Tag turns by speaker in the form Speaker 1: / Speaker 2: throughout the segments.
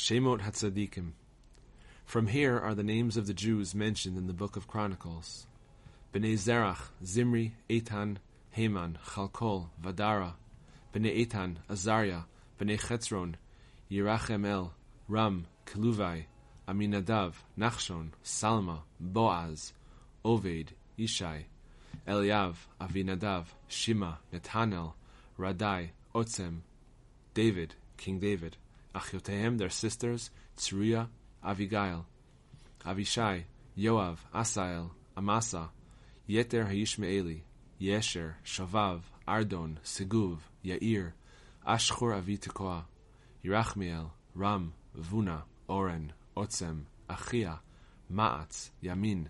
Speaker 1: Shemot Hatzadikim. From here are the names of the Jews mentioned in the book of Chronicles. Bnei Zerach, Zimri, Etan, Heman, Chalkol, Vadara, Bnei Etan, Azariah, Bnei Chetzron, Yerachmiel, Ram, Keluvai, Aminadav, Nachshon, Salma, Boaz, Oved, Ishai, Eliav, Avinadav, Shima, Netanel, Radai, Otzem, David, King David, Achiotehem, their sisters, Tzeruya, Avigail, Avishai, Yoav, Asael, Amasa, Yeter Hayishmaeli, Yesher, Shavav, Ardon, Seguv, Yair, Ashchur Avi Tekoa, Yerachmiel, Ram, Vuna, Oren, Otzem, Achia, Maatz, Yamin,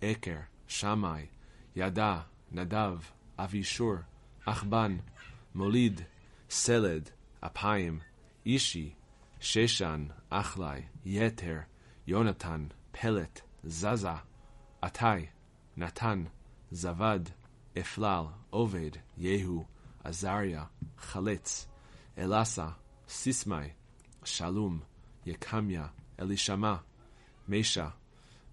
Speaker 1: Eker, Shammai, Yada, Nadav, Avishur, Achban, Molid, Seled, Apayim, Ishi, ששן, אחלי, יתר, יונתן, פלט, זזה, עתאי, נתן, זבד, אפלל, עובד, יהו, עזריה, חלץ, אלסה, סיסמאי, שלום, יקמיה, אלישמע, מישה,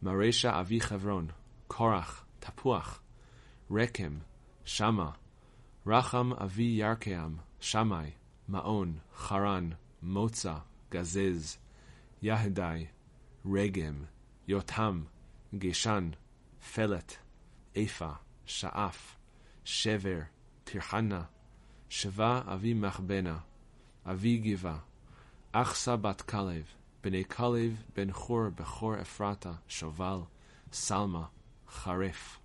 Speaker 1: מרשה אבי חברון, קורח, תפוח, רקם, שמה, רחם אבי ירקעם, שמאי, מעון, חרן, מוצא, גזז, יהדי, רגם, יותם, גישן, פלט, איפה, שאף, שבר, טרחנה, שבה אבי מחבנה, אבי גבעה, אחסה בת כלב, בני כלב בן חור בכור אפרתה, שובל, סלמה, חרף.